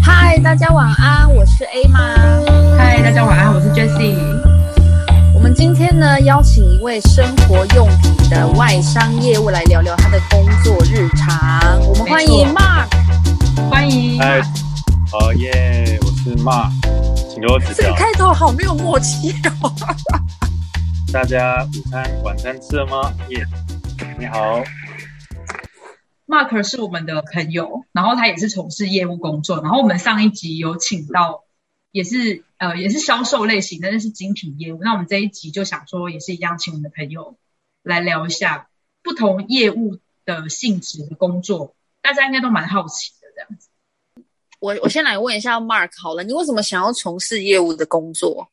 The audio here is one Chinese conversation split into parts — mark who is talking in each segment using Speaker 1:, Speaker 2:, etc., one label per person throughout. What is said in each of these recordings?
Speaker 1: 嗨，大家晚安，我是 A 妈。
Speaker 2: 嗨，大家晚安，我是 Jessie。
Speaker 1: 我们今天呢，邀请一位生活用品的外商业务来聊聊他的工作日常。我们欢迎 Mark，
Speaker 2: 欢迎。
Speaker 3: 嗨，好耶，我是 Mark，请多指教。
Speaker 1: 这个开头好没有默契哦。
Speaker 3: 大家午餐、晚餐吃了吗？耶，你好。
Speaker 2: Mark 是我们的朋友，然后他也是从事业务工作。然后我们上一集有请到，也是呃也是销售类型的，但是精品业务。那我们这一集就想说，也是一样，请我们的朋友来聊一下不同业务的性质的工作，大家应该都蛮好奇的这样子。
Speaker 1: 我我先来问一下 Mark 好了，你为什么想要从事业务的工作？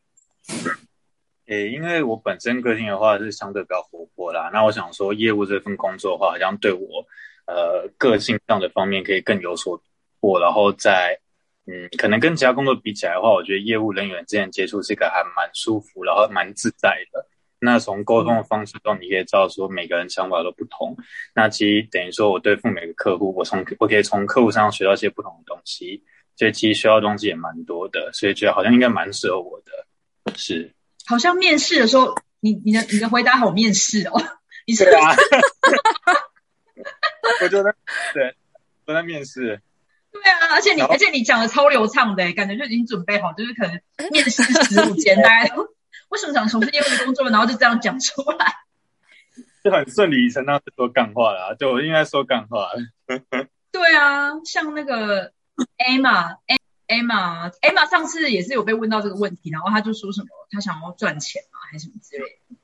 Speaker 3: 诶，因为我本身个性的话是相对比较活泼啦，那我想说业务这份工作的话，好像对我呃个性上的方面可以更有所突破，然后在嗯可能跟其他工作比起来的话，我觉得业务人员之间接触是一个还蛮舒服，然后蛮自在的。那从沟通的方式中，你可以知道说每个人想法都不同。那其实等于说我对付每个客户，我从我可以从客户身上学到一些不同的东西，所以其实学到东西也蛮多的，所以觉得好像应该蛮适合我的。是，
Speaker 2: 好像面试的时候，你你的你的回答好面试哦，你是
Speaker 3: 对啊，我觉得对，我在面试。
Speaker 2: 对啊，而且你而且你讲的超流畅的，感觉就已经准备好，就是可能面试十五间，大家都为什么想从事业务的工作，然后就这样讲出来。
Speaker 3: 就很顺理成章的说干话啦，就我应该说干话。
Speaker 2: 对啊，像那个 Emma Emma 上次也是有被问到这个问题，然后他就说什么他想要赚钱嘛，还是什么之类的。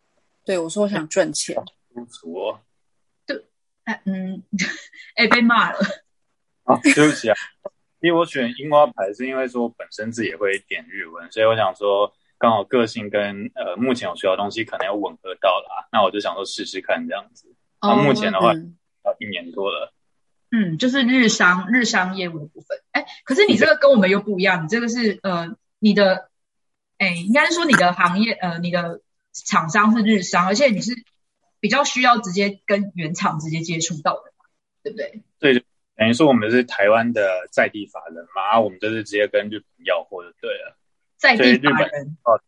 Speaker 1: 对我说我想赚钱，
Speaker 3: 不服哦。
Speaker 2: 哎嗯，哎被骂了。
Speaker 3: 啊，对不起啊，因为我选樱花牌是因为说本身自己也会点日文，所以我想说刚好个性跟呃目前我学到的东西可能要吻合到啦，那我就想说试试看这样子。那目前的话，
Speaker 1: 嗯
Speaker 3: 要一年多了。
Speaker 2: 嗯，就是日商日商业务的部分。哎，可是你这个跟我们又不一样，你这个是呃你的，哎，应该是说你的行业呃你的厂商是日商，而且你是比较需要直接跟原厂直接接触到的嘛，对不对？
Speaker 3: 对，等于说我们是台湾的在地法人嘛，啊，我们就是直接跟日本要货就对了，
Speaker 2: 在地法人哦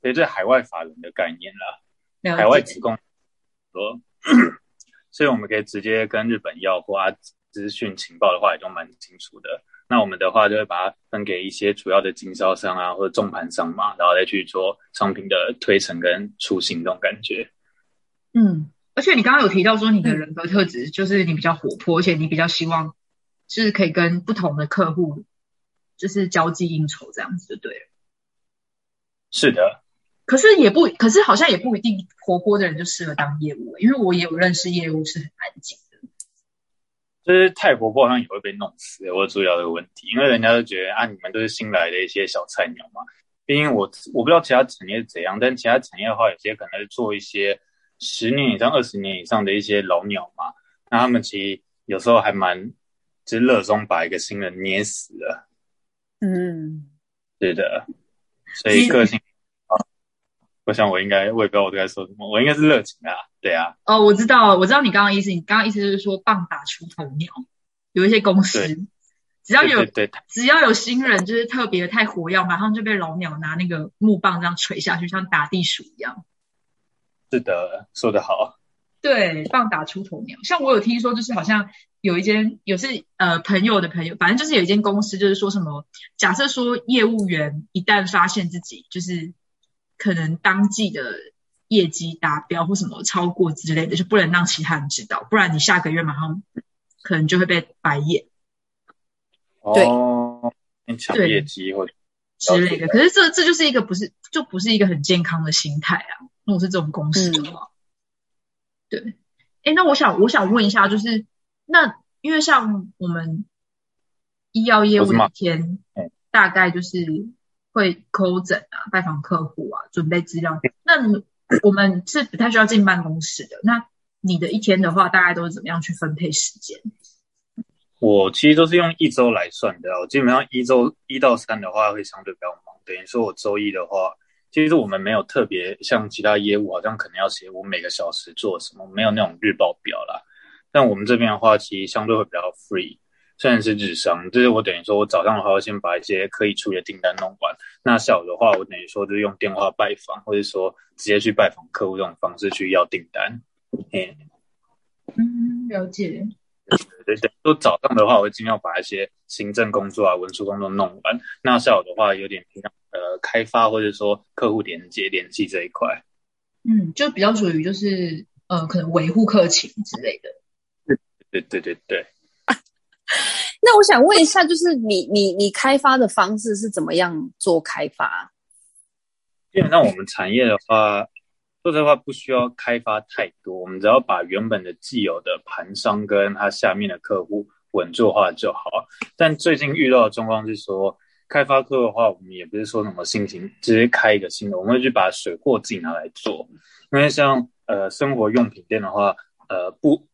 Speaker 3: 所以这是海外法人的概念啦。
Speaker 2: 了
Speaker 3: 海外职工说，所以我们可以直接跟日本要货啊，资讯情报的话也都蛮清楚的。那我们的话就会把它分给一些主要的经销商啊，或者重盘商嘛，然后再去做商品的推陈跟出行这种感觉。
Speaker 2: 嗯，而且你刚刚有提到说你的人格特质就是你比较活泼，而且你比较希望就是可以跟不同的客户就是交际应酬这样子，就对了。
Speaker 3: 是的，
Speaker 2: 可是也不，可是好像也不一定活泼的人就适合当业务，因为我也有认识业务是很安静的。
Speaker 3: 就是太活泼好像也会被弄死，我有注意到这个问题，因为人家都觉得啊，你们都是新来的一些小菜鸟嘛。毕竟我我不知道其他产业是怎样，但其他产业的话，有些可能是做一些十年以上、二十年以上的一些老鸟嘛，那他们其实有时候还蛮就是热衷把一个新人捏死了，
Speaker 1: 嗯，
Speaker 3: 是的，所以个性啊，我想我应该我也不知道我在说什么，我应该是热情啊，对啊，
Speaker 2: 哦，我知道，我知道你刚刚意思，你刚刚意思就是说棒打出头鸟，有一些公司。只要有只要有新人就是特别太活跃，马上就被老鸟拿那个木棒这样锤下去，像打地鼠一样。
Speaker 3: 是的，说得好，
Speaker 2: 对，棒打出头鸟。像我有听说，就是好像有一间，有是呃朋友的朋友，反正就是有一间公司，就是说什么，假设说业务员一旦发现自己就是可能当季的业绩达标或什么超过之类的，就不能让其他人知道，不然你下个月马上可能就会被白眼
Speaker 1: 对
Speaker 3: 哦，抢
Speaker 2: 对
Speaker 3: 业绩或者
Speaker 2: 之类的。可是这这就是一个不是就不是一个很健康的心态啊。如果是这种公司的话，对。哎，那我想我想问一下，就是那因为像我们医药业务一天
Speaker 3: 嗯
Speaker 2: 大概就是会抠诊啊、拜访客户啊、准备资料。那我们是不太需要进办公室的。那你的一天的话，大概都是怎么样去分配时间？
Speaker 3: 我其实都是用一周来算的，我基本上一周一到三的话会相对比较忙，等于说我周一的话，其实我们没有特别像其他业务，好像可能要写我每个小时做什么，没有那种日报表啦。但我们这边的话，其实相对会比较 free，虽然是日商，就是我等于说我早上的话，我先把一些可以处理的订单弄完，那下午的话，我等于说就是用电话拜访，或者说直接去拜访客户这种方式去要订单。
Speaker 2: 嗯，嗯，了解。
Speaker 3: 对对，都早上的话，我会尽量把一些行政工作啊、文书工作弄完。那下午的话，有点平常呃开发或者说客户连接联系这一块。
Speaker 2: 嗯，就比较属于就是呃，可能维护客情之类的。
Speaker 3: 对对对对对。
Speaker 1: 那我想问一下，就是你你你开发的方式是怎么样做开发？
Speaker 3: 基本上我们产业的话。说实话，不需要开发太多，我们只要把原本的既有的盘商跟他下面的客户稳住化就好。但最近遇到的状况是说，开发客的话，我们也不是说什么新型直接开一个新的，我们会去把水货自己拿来做。因为像呃生活用品店的话，呃不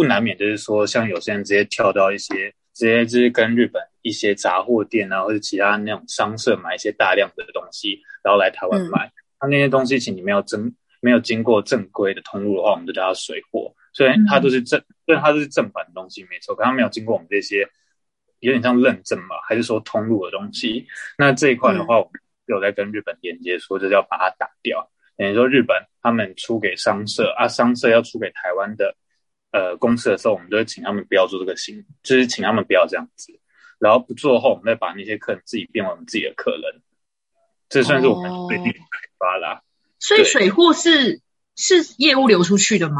Speaker 3: 不难免就是说，像有些人直接跳到一些直接就是跟日本一些杂货店啊或者其他那种商社买一些大量的东西，然后来台湾卖。他那些东西其实你没有真。没有经过正规的通路的话，我们就叫它水货。虽然它都是正，虽然它都是正版的东西，没错，可它没有经过我们这些有点像认证嘛，还是说通路的东西。那这一块的话，我们有在跟日本连接，说就是要把它打掉。等于说日本他们出给商社啊，商社要出给台湾的呃公司的时候，我们都会请他们不要做这个行，就是请他们不要这样子。然后不做后，我们再把那些客人自己变为我们自己的客人。这算是我们最近开发啦。
Speaker 2: 所以水货是是业务流出去的吗？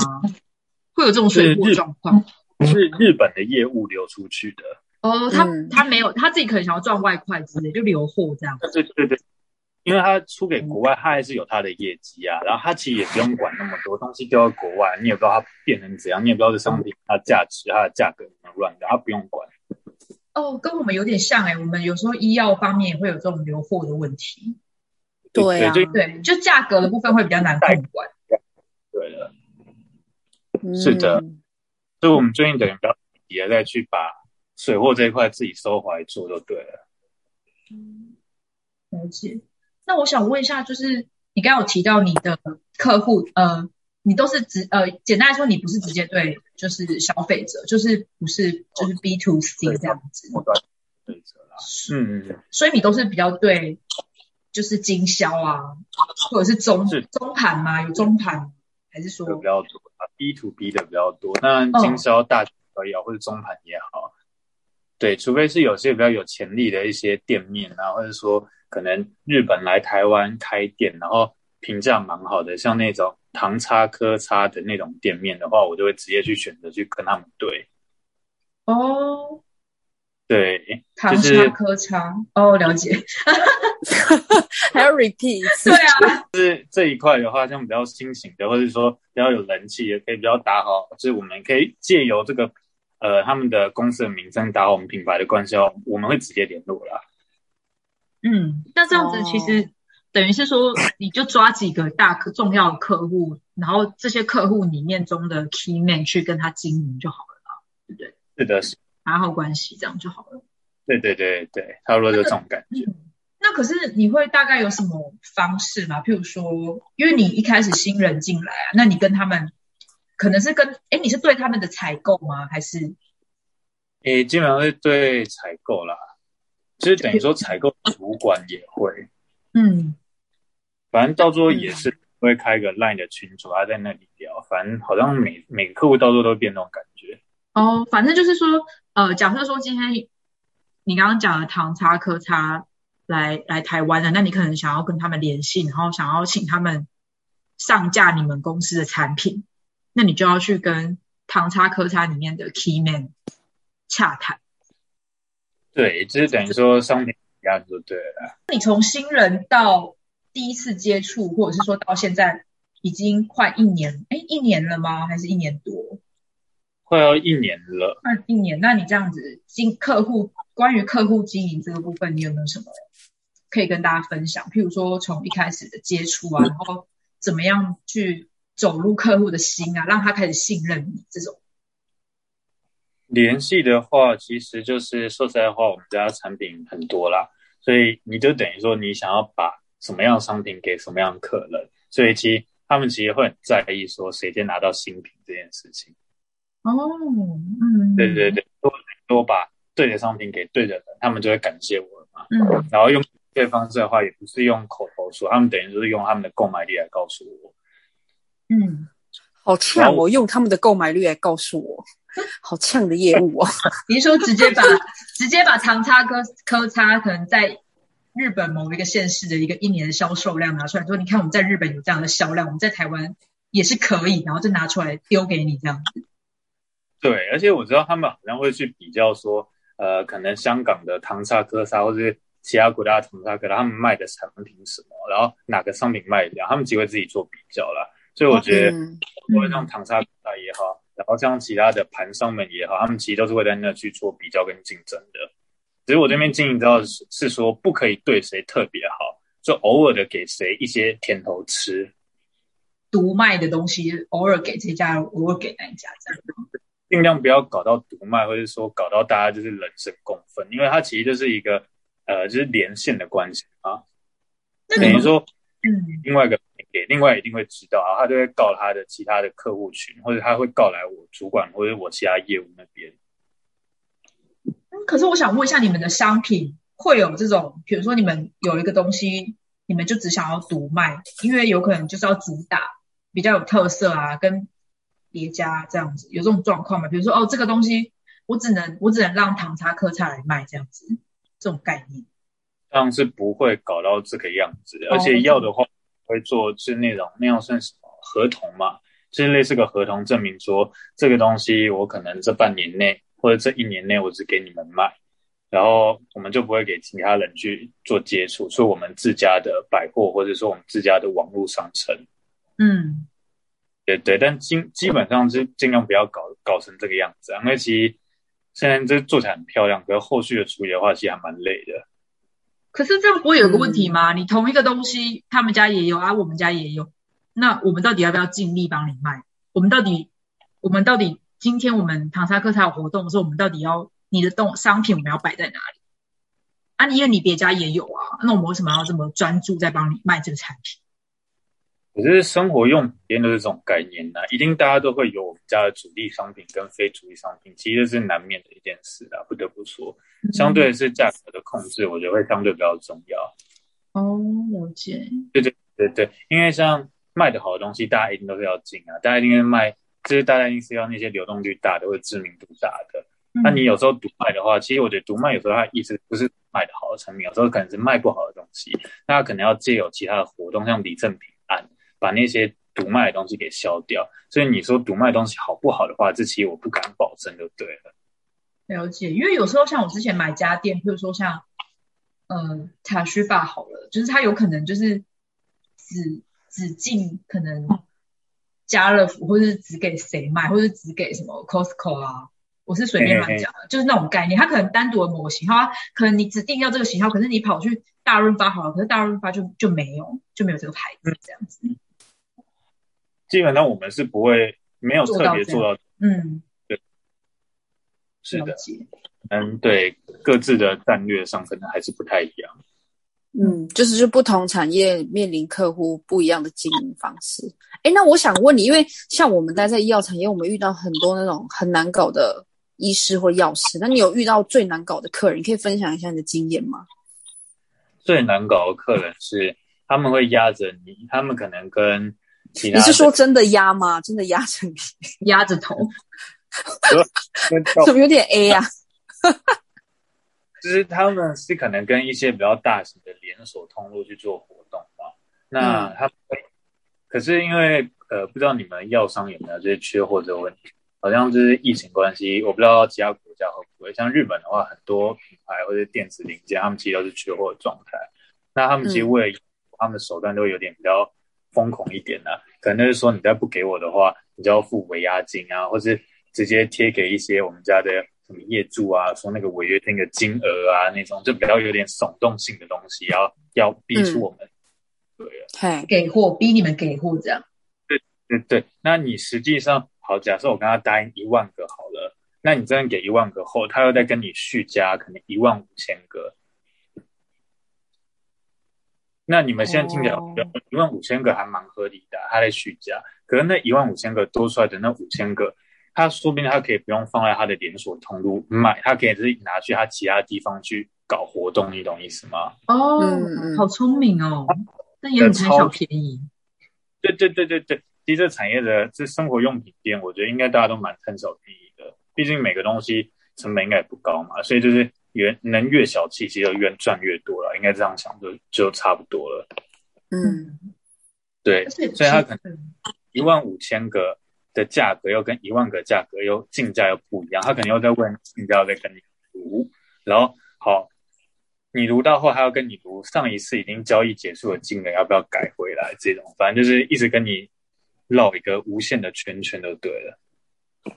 Speaker 2: 会有这种水货状况？
Speaker 3: 是日本的业务流出去的。
Speaker 2: 哦，他他没有，他自己可能想要赚外快之类，就留货这样。
Speaker 3: 对对对，因为他出给国外，他还是有他的业绩啊。然后他其实也不用管那么多东西丢到国外，你也不知道它变成怎样，你也不知道这商品它的价值、它的价格怎么乱的，他不用管。
Speaker 2: 哦，跟我们有点像哎，我们有时候医药方面也会有这种留货的问题。
Speaker 1: 对啊，
Speaker 2: 对，就价格的部分会比较难控管。
Speaker 3: 对的，是的，所以我们最近等于比较也再去把水货这一块自己收回来做就对了。
Speaker 2: 嗯，了解。那我想问一下，就是你刚刚有提到你的客户，呃，你都是直呃，简单来说，你不是直接对就是消费者，就是不是就是 B to C 这样子。
Speaker 3: 对者啦，嗯，
Speaker 2: 所以你都是比较对。就是经销啊，或者是中中盘吗？有中盘还是说
Speaker 3: 比较多啊？B to B 的比较多，那经销大可以啊，或者中盘也好。对，除非是有些比较有潜力的一些店面啊，或者说可能日本来台湾开店，然后评价蛮好的，像那种唐叉科叉的那种店面的话，我就会直接去选择去跟他们对。
Speaker 2: 哦。
Speaker 3: 对，
Speaker 2: 唐叉科叉哦，了解。
Speaker 1: 还要 repeat？
Speaker 2: 一次对啊，
Speaker 3: 是这一块的话，像比较新型的，或者说比较有人气，也可以比较打好，就是我们可以借由这个呃他们的公司的名称打好我们品牌的关系哦，我们会直接联络啦。
Speaker 2: 嗯，那这样子其实等于是说，你就抓几个大客重要客户，然后这些客户里面中的 key man 去跟他经营就好了啦，对不对？
Speaker 3: 是的，是。
Speaker 2: 打好关系，这样就好了。
Speaker 3: 对对对对，差不多就这种感觉。
Speaker 2: 那可是你会大概有什么方式吗？譬如说，因为你一开始新人进来啊，那你跟他们可能是跟哎，你是对他们的采购吗？还是？
Speaker 3: 诶，基本上是对采购啦。其实等于说采购主管也会。
Speaker 2: 嗯。
Speaker 3: 反正到时候也是会开个 line 的群组，他在那里聊。反正好像每每个客户到时候都变那种感觉。
Speaker 2: 哦，反正就是说，呃，假设说今天你刚刚讲的唐叉科叉来来台湾了，那你可能想要跟他们联系，然后想要请他们上架你们公司的产品，那你就要去跟唐叉科叉里面的 key man 洽谈。
Speaker 3: 对，就是等于说商品一样就对了。
Speaker 2: 你从新人到第一次接触，或者是说到现在已经快一年，哎，一年了吗？还是一年多？
Speaker 3: 快要一年了，
Speaker 2: 快一年。那你这样子经客户，关于客户经营这个部分，你有没有什么可以跟大家分享？譬如说从一开始的接触啊，然后怎么样去走入客户的心啊，让他开始信任你这种。
Speaker 3: 联系的话，其实就是说实在话，我们家产品很多啦，所以你就等于说你想要把什么样的商品给什么样的客人，所以其实他们其实会很在意说谁先拿到新品这件事情。
Speaker 2: 哦，嗯，
Speaker 3: 对对对，多多把对的商品给对的人，他们就会感谢我嘛。
Speaker 2: 嗯，
Speaker 3: 然后用这方式的话，也不是用口头说，他们等于就是用他们的购买力来告诉我。
Speaker 2: 嗯，
Speaker 1: 好呛哦！用他们的购买力来告诉我，好呛的业务哦。
Speaker 2: 你是说直接把直接把长差科科差可能在日本某一个县市的一个一年的销售量拿出来，说你看我们在日本有这样的销量，我们在台湾也是可以，然后就拿出来丢给你这样子。
Speaker 3: 对，而且我知道他们好像会去比较说，呃，可能香港的唐差科差，或者是其他国家的唐差科差，他们卖的产品什么，然后哪个商品卖的，他们只会自己做比较啦。所以我觉得，无论像唐差科差也好，然后像其他的盘商们也好，他们其实都是会在那去做比较跟竞争的。只是我这边经营到是是说，不可以对谁特别好，就偶尔的给谁一些甜头吃。
Speaker 2: 独卖的东西，偶尔给这家，偶尔给那一家，这样。
Speaker 3: 尽量不要搞到独卖，或者说搞到大家就是人神共愤，因为它其实就是一个呃，就是连线的关系啊。等于说，
Speaker 2: 嗯，
Speaker 3: 另外一个给另外一定会知道啊，他就会告他的其他的客户群，或者他会告来我主管或者我其他业务那边。
Speaker 2: 嗯，可是我想问一下，你们的商品会有这种，比如说你们有一个东西，你们就只想要独卖，因为有可能就是要主打比较有特色啊，跟叠加这样子，有这种状况吗？比如说哦，这个东西我只能我只能让唐茶客茶来卖这样子，这种概念。
Speaker 3: 这样是不会搞到这个样子，而且要的话会做是那种那样算什么合同嘛，就是类似个合同证明说这个东西我可能这半年内或者这一年内我只给你们卖，然后我们就不会给其他人去做接触，所以我们自家的百货或者说我们自家的网络商城，
Speaker 2: 嗯，
Speaker 3: 对对，但基基本上是尽量不要搞搞成这个样子啊，因为其实现在这做起来很漂亮，可是后续的处理的话其实还蛮累的。
Speaker 2: 可是这样不会有个问题吗？你同一个东西，他们家也有啊，我们家也有，那我们到底要不要尽力帮你卖？我们到底，我们到底今天我们唐沙客才有活动的时候，我们到底要你的动商品我们要摆在哪里？啊，因为你别家也有啊，那我们为什么要这么专注在帮你卖这个产品？
Speaker 3: 可是生活用品店都是这种概念呐、一定大家都会有我们家的主力商品跟非主力商品，其实这是难免的一件事啊，不得不说。相对是价格的控制，我觉得会相对比较重要。
Speaker 2: 哦，了解。
Speaker 3: 对对对对，因为像卖的好的东西，大家一定都是要进啊，大家一定是卖，就是大家一定是要那些流动率大的或者知名度大的。那你有时候独卖的话，其实我觉得独卖有时候它意思不是卖的好的产品，有时候可能是卖不好的东西，那可能要借有其他的活动，像礼赠品案，把那些独卖的东西给消掉。所以你说独卖的东西好不好的话，这其实我不敢保证，就对了。
Speaker 2: 了解，因为有时候像我之前买家电，譬如说像，呃，塔须发好了，就是它有可能就是只只进可能家乐福，或者是只给谁卖，或者是只给什么 Costco 啊，我是随便乱讲的，就是那种概念。它可能单独的某个型它，可能你指定要这个型号，可是你跑去大润发好了，可是大润发就就没有就没有这个牌子这样子。
Speaker 3: 基本上我们是不会没有特别做到，
Speaker 2: 嗯，对
Speaker 3: 是的。嗯，对，各自的战略上可能还是不太一样。
Speaker 1: 嗯，就是就不同产业面临客户不一样的经营方式。哎，那我想问你，因为像我们待在医药产业，我们遇到很多那种很难搞的医师或药师，那你有遇到最难搞的客人，你可以分享一下你的经验吗？
Speaker 3: 最难搞的客人是他们会压着你，他们可能跟
Speaker 1: 你是说真的压吗？真的压着你？
Speaker 2: 压着头，
Speaker 1: 怎么有点 A 啊？
Speaker 3: 就是他们是可能跟一些比较大型的连锁通路去做活动嘛，那他们会，可是因为呃不知道你们药商有没有这些缺货这个问题，好像就是疫情关系，我不知道其他国家会不会，像日本的话，很多品牌或者电子零件，他们其实都是缺货的状态，那他们其实为了他们的手段都有点比较疯狂一点呢、可能就是说你再不给我的话，你就要付违押金啊，或是直接贴给一些我们家的什么业主啊，说那个违约金的金额啊那种，就比较有点耸动性的东西，要要逼出我们。对了，
Speaker 1: 嘿，
Speaker 2: 给货，逼你们给货这样。
Speaker 3: 对对，那你实际上好，假设我跟他答应一万个好了，那你真的给一万个后，他又再跟你续加可能一万五千个。那你们现在听起来
Speaker 1: 哦
Speaker 3: 一万五千个还蛮合理的，他在续加，可是那一万五千个多出来的那五千个，他说不定他可以不用放在他的连锁通路卖，他可以自己拿去他其他地方去搞活动，你懂意思吗？
Speaker 2: 哦，好聪明哦，那也很贪小便宜。
Speaker 3: 对对对对对，其实这产业的这生活用品店，我觉得应该大家都蛮贪小便宜的，毕竟每个东西成本应该也不高嘛，所以就是越能越小气，其实就越赚越多了，应该这样想就就差不多了。
Speaker 1: 嗯，
Speaker 3: 对，所以他可能
Speaker 2: 能
Speaker 3: 一万五千个的价格又跟一万个价格又进价又不一样，他可能又在问进价，又在跟你读，然后好，你读到后，还要跟你读上一次已经交易结束的金额要不要改回来？这种反正就是一直跟你绕一个无限的圈圈就对了。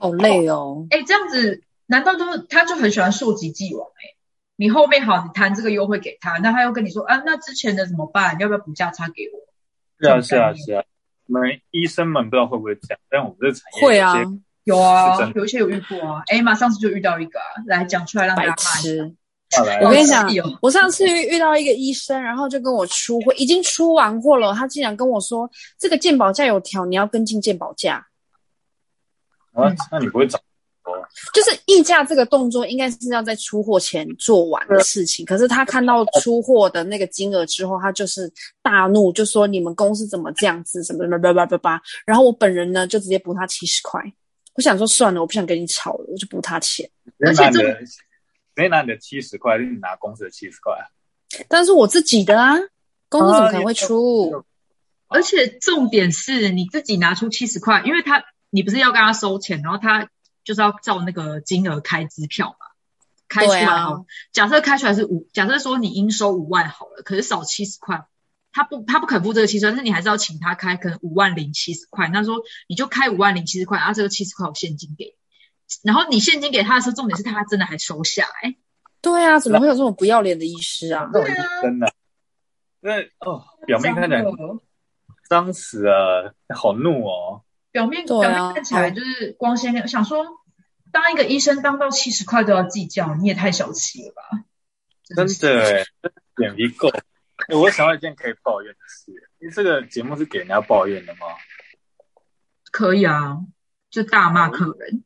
Speaker 1: 好累哦。
Speaker 2: 哎，这样子难道都他就很喜欢溯及既往？哎，你后面好，你谈这个优惠给他，那他又跟你说啊，那之前的怎么办？要不要补价差给我？
Speaker 3: 是啊，是啊，是啊。我们医生们不知道会不会这样，但我们这个产业
Speaker 1: 会啊
Speaker 3: 有
Speaker 2: 啊有一些有遇过啊。哎妈，上次就遇到一个啊，来讲出来让大
Speaker 1: 白
Speaker 2: 家骂一下。
Speaker 1: 我跟你讲我上次遇遇到一个医生，然后就跟我出货，已经出完货了，他竟然跟我说这个鉴保价有调，你要跟进鉴保价。
Speaker 3: 啊，那你不会涨
Speaker 1: 就是议价这个动作，应该是要在出货前做完的事情。可是他看到出货的那个金额之后，他就是大怒，就说你们公司怎么这样子，什么什么叭叭叭叭。然后我本人呢，就直接补他七十块。我想说算了，我不想跟你吵了，我就补他钱。
Speaker 2: 而且
Speaker 3: 的，直接拿你的七十块，还是你拿公司的七十块啊？
Speaker 1: 但是我自己的啊，公司怎么可能会出？
Speaker 2: 而且重点是你自己拿出七十块，因为他你不是要跟他收钱，然后他就是要照那个金额开支票嘛，开出来
Speaker 1: 对啊，
Speaker 2: 假设开出来是五，假设说你应收五万好了，可是少七十块，他不他不肯付这个七十块，但是你还是要请他开可能五万零七十块，那说你就开五万零七十块，啊这个七十块我现金给你，然后你现金给他的时候，重点是他真的还收下来，
Speaker 1: 对啊，怎么会有这种不要脸的医师啊？
Speaker 3: 那我是真的，那哦，表面看起来
Speaker 2: 真的
Speaker 3: 脏死了，好怒哦。
Speaker 2: 表面、
Speaker 1: 啊
Speaker 2: 表面看起来就是光鲜亮，想说当一个医生当到七十块都要计较，你也太小气了吧？
Speaker 3: 真的欸，真的脸皮够。哎我想到一件可以抱怨的事，因为这个节目是给人家抱怨的吗？
Speaker 2: 可以啊，就大骂客人。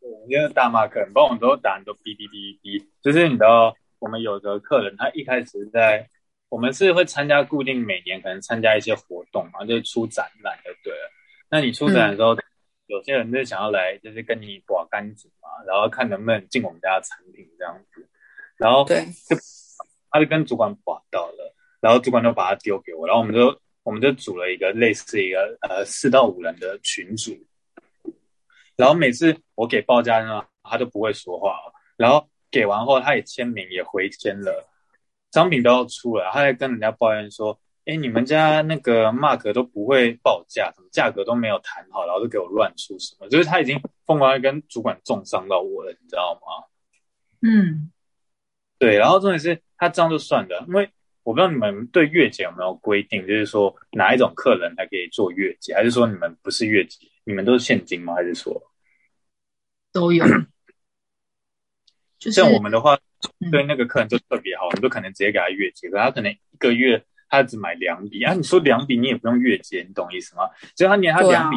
Speaker 3: 我今天大骂客人，不然我们都打很多哔哔哔哔，就是你知道，我们有的客人，他一开始在，我们是会参加固定每年可能参加一些活动嘛，就是出展览就对了。那你出展的时候，有些人就想要来，就是跟你刮干净嘛，然后看能不能进我们家的产品这样子，然后
Speaker 1: 对，
Speaker 3: 就他就跟主管刮到了，然后主管就把他丢给我，然后我们就我们就组了一个类似一个呃四到五人的群组，然后每次我给报价呢，他都不会说话哦，然后给完后他也签名也回签了，商品都要出了，他还跟人家抱怨说，哎，你们家那个 Mark 都不会报价，什么价格都没有谈好，然后就给我乱出什么，就是他已经疯狂的跟主管重伤到我了，你知道吗？
Speaker 2: 嗯，
Speaker 3: 对，然后重点是他这样就算了，因为我不知道你们对月结有没有规定，就是说哪一种客人才可以做月结，还是说你们不是月结，你们都是现金吗？还是说
Speaker 2: 都有。就是
Speaker 3: 像我们的话，
Speaker 2: 嗯
Speaker 3: 对那个客人就特别好，我们都可能直接给他月结，可他可能一个月他只买两笔啊，你说两笔你也不用月结，你懂意思吗？所以他连他两笔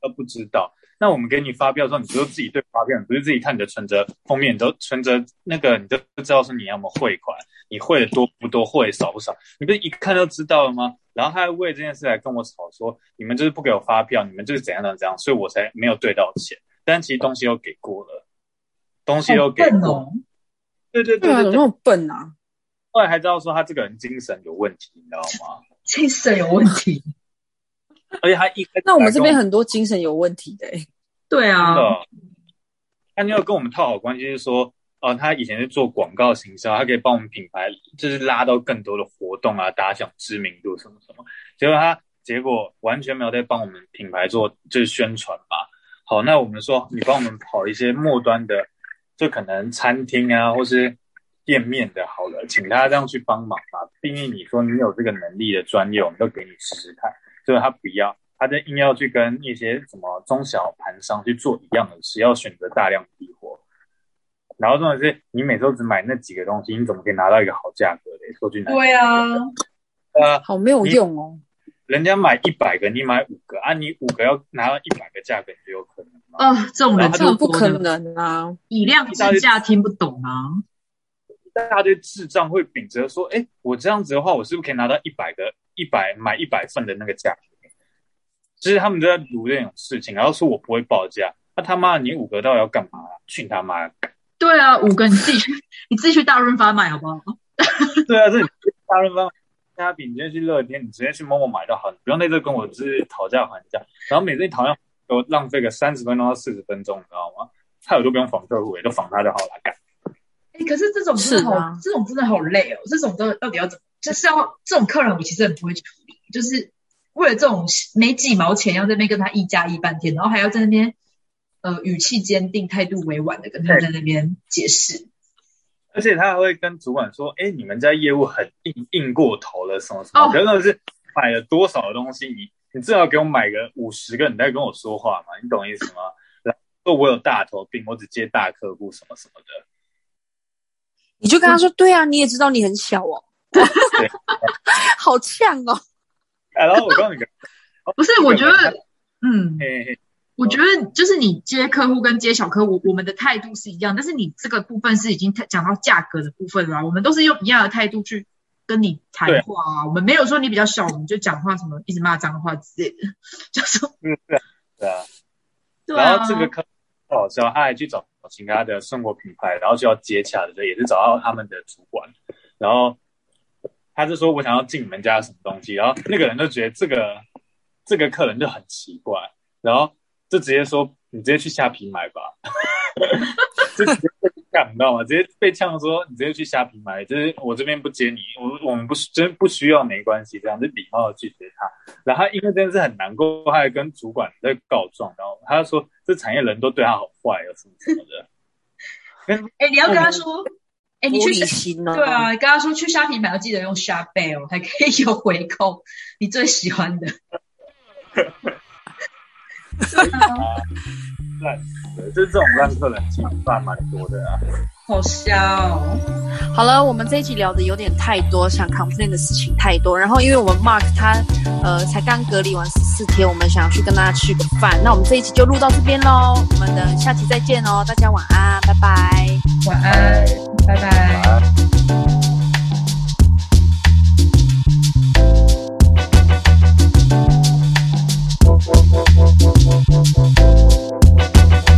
Speaker 3: 都不知道。那我们给你发票的时候，你就自己对发票，你不是自己看你的存折封面，你都存折那个，你就知道说你要么汇款，你汇的多不多，汇的少不少，你不是一看就知道了吗？然后他还为这件事来跟我吵说，你们就是不给我发票，你们就是怎样怎样怎样，所以我才没有对到钱。但其实东西又给过了，东西都
Speaker 2: 好
Speaker 3: 给过，
Speaker 2: 笨哦，
Speaker 3: 对对对
Speaker 1: 对啊，
Speaker 3: 对对。
Speaker 1: 怎么那么笨啊？
Speaker 3: 后来还知道说他这个人精神有问题，你知道吗？
Speaker 2: 精神有问题。
Speaker 3: 而且他一开始
Speaker 1: 那我们这边很多精神有问题的、欸，
Speaker 2: 对啊
Speaker 3: 真，的，他没有跟我们套好关系，是说，哦，他以前是做广告行销，他可以帮我们品牌就是拉到更多的活动啊，打响知名度什么什么。结果他结果完全没有在帮我们品牌做就是宣传吧。好，那我们说你帮我们跑一些末端的，就可能餐厅啊，或是店面的，好了，请他这样去帮忙嘛。毕竟你说你有这个能力的专业，我们都给你试试看。结果他不要，他就硬要去跟一些什么中小盘商去做一样的事，要选择大量批货。然后重点是你每周只买那几个东西，你怎么可以拿到一个好价格嘞？说句难听，
Speaker 2: 对啊，
Speaker 3: 呃，
Speaker 1: 好没有用哦。
Speaker 3: 人家买一百个，你买五个啊，你五个要拿到一百个价格，你就有可能吗？
Speaker 2: 哦，这种人
Speaker 1: 这种不可能啊！
Speaker 2: 以量制价听不懂啊。
Speaker 3: 大家对智障会秉着说，哎，我这样子的话，我是不是可以拿到一百个一百买一百份的那个价格？就是他们都在赌这种事情，然后说我不会报价，那、他妈你五个到底要干嘛、去你他妈！
Speaker 2: 对啊，五个你自己去，你自己去大润发买好不好？
Speaker 3: 对啊，这你大润发、虾饼，你直接去乐天，你直接去某某买就好，你不用在这跟我就是讨价还价。然后每次你讨价都浪费个三十分钟到四十分钟，你知道吗？还有都不用访客户，也都访他就好了，干。
Speaker 2: 哎，可是这种真的好，
Speaker 1: 啊
Speaker 2: 这种真的好累哦。这种都到底要怎么？就是要这种客人，我其实很不会处理，就是为了这种没几毛钱，要在那边跟他一加一半天，然后还要在那边呃语气坚定、态度委婉的跟他在那边解释。
Speaker 3: 而且他还会跟主管说：“哎，你们家业务很硬硬过头了，什么什么。
Speaker 2: 哦
Speaker 3: 可是那是买了多少的东西，你你至少给我买个五十个，你再跟我说话嘛，你懂意思吗？然后说我有大头病，我只接大客户什么什么的。
Speaker 1: 你就跟他说，对啊，你也知道你很小哦，
Speaker 3: 对，
Speaker 1: 好呛哦。
Speaker 3: 哎，然后我告诉你个，
Speaker 2: 不是，我觉得，嗯，
Speaker 3: 嘿嘿，
Speaker 2: 我觉得就是你接客户跟接小客户，我们的态度是一样，但是你这个部分是已经讲到价格的部分了啊，我们都是用一样的态度去跟你谈话啊，我们没有说你比较小，我们就讲话什么一直骂脏话之类的，就说
Speaker 3: 嗯，对啊，对啊。然后这个客不好笑，他还去找其他的生活品牌，然后就要接洽的，也是找到他们的主管，然后他就说我想要进你们家什么东西，然后那个人就觉得这个这个客人就很奇怪，然后就直接说你直接去虾皮买吧，就直接被呛，你知道吗？直接被呛说你直接去虾皮买，就是我这边不接你，我我们不真不需要没关系，这样就礼貌的拒绝他。然后他因为真的是很难过，他还跟主管在告状，然后他就说这产业人都对他好坏哦，什么什么的。跟
Speaker 2: 哎、你要跟他说，哎、你去虾
Speaker 1: 心哦。
Speaker 2: 对啊，你跟他说去虾皮买要记得用虾贝哦，还可以有回扣，你最喜欢的。对啊，
Speaker 3: 烂死了，就是这种烂客人其实蛮蛮多的啊。
Speaker 2: 好笑哦。
Speaker 1: 好了，我们这一集聊的有点太多，想 complain 的事情太多。然后因为我们 Mark 他呃才刚隔离完十四天，我们想要去跟大家吃个饭。那我们这一集就录到这边喽，我们的下期再见哦，大家晚安，拜拜。
Speaker 2: 晚安。